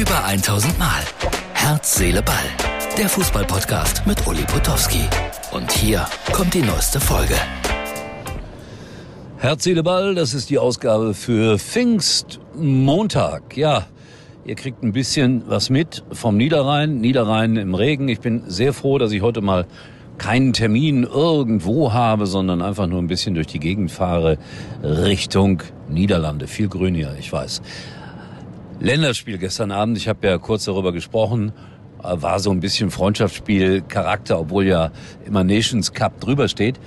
Über 1000 Mal. Herz, Seele, Ball. Der Fußballpodcast mit Uli Potowski. Und hier kommt die neueste Folge. Herz, Seele, Ball, das ist die Ausgabe für Pfingstmontag. Ja, ihr kriegt ein bisschen was mit vom Niederrhein. Niederrhein im Regen. Ich bin sehr froh, dass ich heute mal keinen Termin irgendwo habe, sondern einfach nur ein bisschen durch die Gegend fahre Richtung Niederlande. Viel grün hier, ich weiß. Länderspiel gestern Abend, ich habe ja kurz darüber gesprochen, äh, war so ein bisschen Freundschaftsspiel Charakter, obwohl ja immer Nations Cup drüber steht.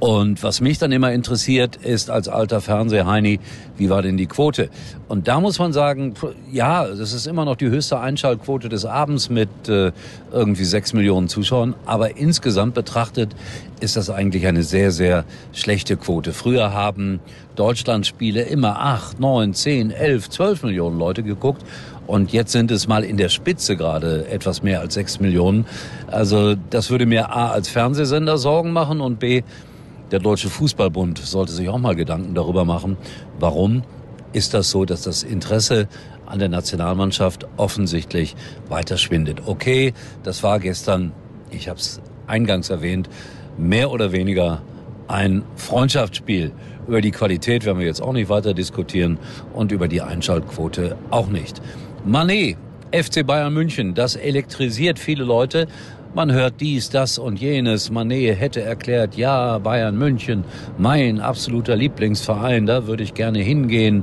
Und was mich dann immer interessiert, ist als alter Fernsehheini, wie war denn die Quote? Und da muss man sagen, ja, das ist immer noch die höchste Einschaltquote des Abends mit äh, irgendwie sechs Millionen Zuschauern. Aber insgesamt betrachtet ist das eigentlich eine sehr, sehr schlechte Quote. Früher haben Deutschlandspiele immer acht, neun, zehn, elf, zwölf Millionen Leute geguckt. Und jetzt sind es mal in der Spitze gerade etwas mehr als sechs Millionen. Also das würde mir A als Fernsehsender Sorgen machen und B der Deutsche Fußballbund sollte sich auch mal Gedanken darüber machen, warum ist das so, dass das Interesse an der Nationalmannschaft offensichtlich weiter schwindet. Okay, das war gestern, ich habe es eingangs erwähnt, mehr oder weniger ein Freundschaftsspiel. Über die Qualität werden wir jetzt auch nicht weiter diskutieren und über die Einschaltquote auch nicht. Manet, FC Bayern München, das elektrisiert viele Leute. Man hört dies, das und jenes. Manet hätte erklärt, ja, Bayern München, mein absoluter Lieblingsverein, da würde ich gerne hingehen.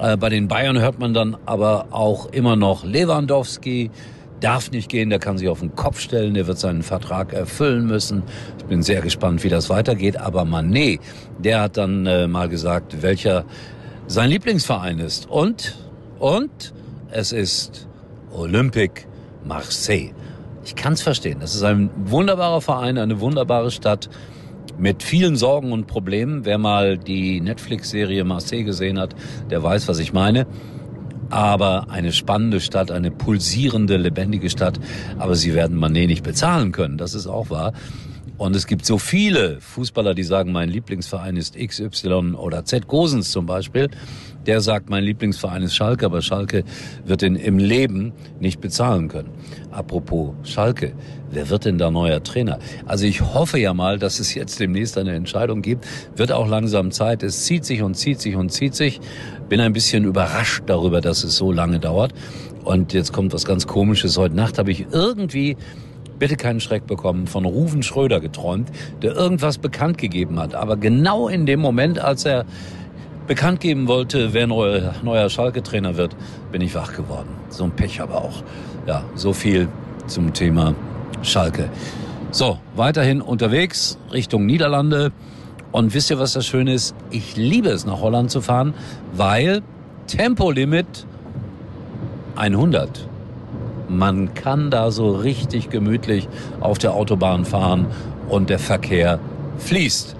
Äh, bei den Bayern hört man dann aber auch immer noch Lewandowski, darf nicht gehen, der kann sich auf den Kopf stellen, der wird seinen Vertrag erfüllen müssen. Ich bin sehr gespannt, wie das weitergeht. Aber Manet, der hat dann äh, mal gesagt, welcher sein Lieblingsverein ist. Und, und es ist Olympique Marseille. Ich kann es verstehen. Das ist ein wunderbarer Verein, eine wunderbare Stadt mit vielen Sorgen und Problemen. Wer mal die Netflix-Serie Marseille gesehen hat, der weiß, was ich meine. Aber eine spannende Stadt, eine pulsierende, lebendige Stadt. Aber sie werden Manet nicht bezahlen können. Das ist auch wahr. Und es gibt so viele Fußballer, die sagen, mein Lieblingsverein ist XY oder Z Gosens zum Beispiel. Der sagt, mein Lieblingsverein ist Schalke, aber Schalke wird ihn im Leben nicht bezahlen können. Apropos Schalke, wer wird denn da neuer Trainer? Also ich hoffe ja mal, dass es jetzt demnächst eine Entscheidung gibt. Wird auch langsam Zeit. Es zieht sich und zieht sich und zieht sich. Bin ein bisschen überrascht darüber, dass es so lange dauert. Und jetzt kommt was ganz Komisches. Heute Nacht habe ich irgendwie bitte keinen Schreck bekommen, von Ruven Schröder geträumt, der irgendwas bekannt gegeben hat. Aber genau in dem Moment, als er bekannt geben wollte, wer neuer, neuer Schalke-Trainer wird, bin ich wach geworden. So ein Pech aber auch. Ja, so viel zum Thema Schalke. So, weiterhin unterwegs Richtung Niederlande. Und wisst ihr, was das Schöne ist? Ich liebe es, nach Holland zu fahren, weil Tempolimit 100. Man kann da so richtig gemütlich auf der Autobahn fahren und der Verkehr fließt.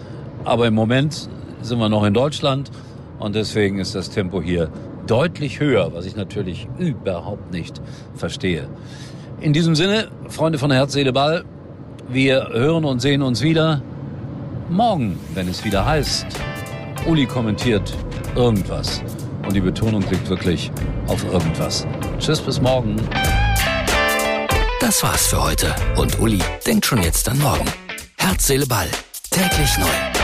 Aber im Moment sind wir noch in Deutschland und deswegen ist das Tempo hier deutlich höher, was ich natürlich überhaupt nicht verstehe. In diesem Sinne, Freunde von Herz, Seele, Ball, wir hören und sehen uns wieder morgen, wenn es wieder heißt, Uli kommentiert irgendwas. Und die Betonung liegt wirklich auf irgendwas. Tschüss, bis morgen. Das war's für heute. Und Uli denkt schon jetzt an morgen. Herz, Seele, Ball. Täglich neu.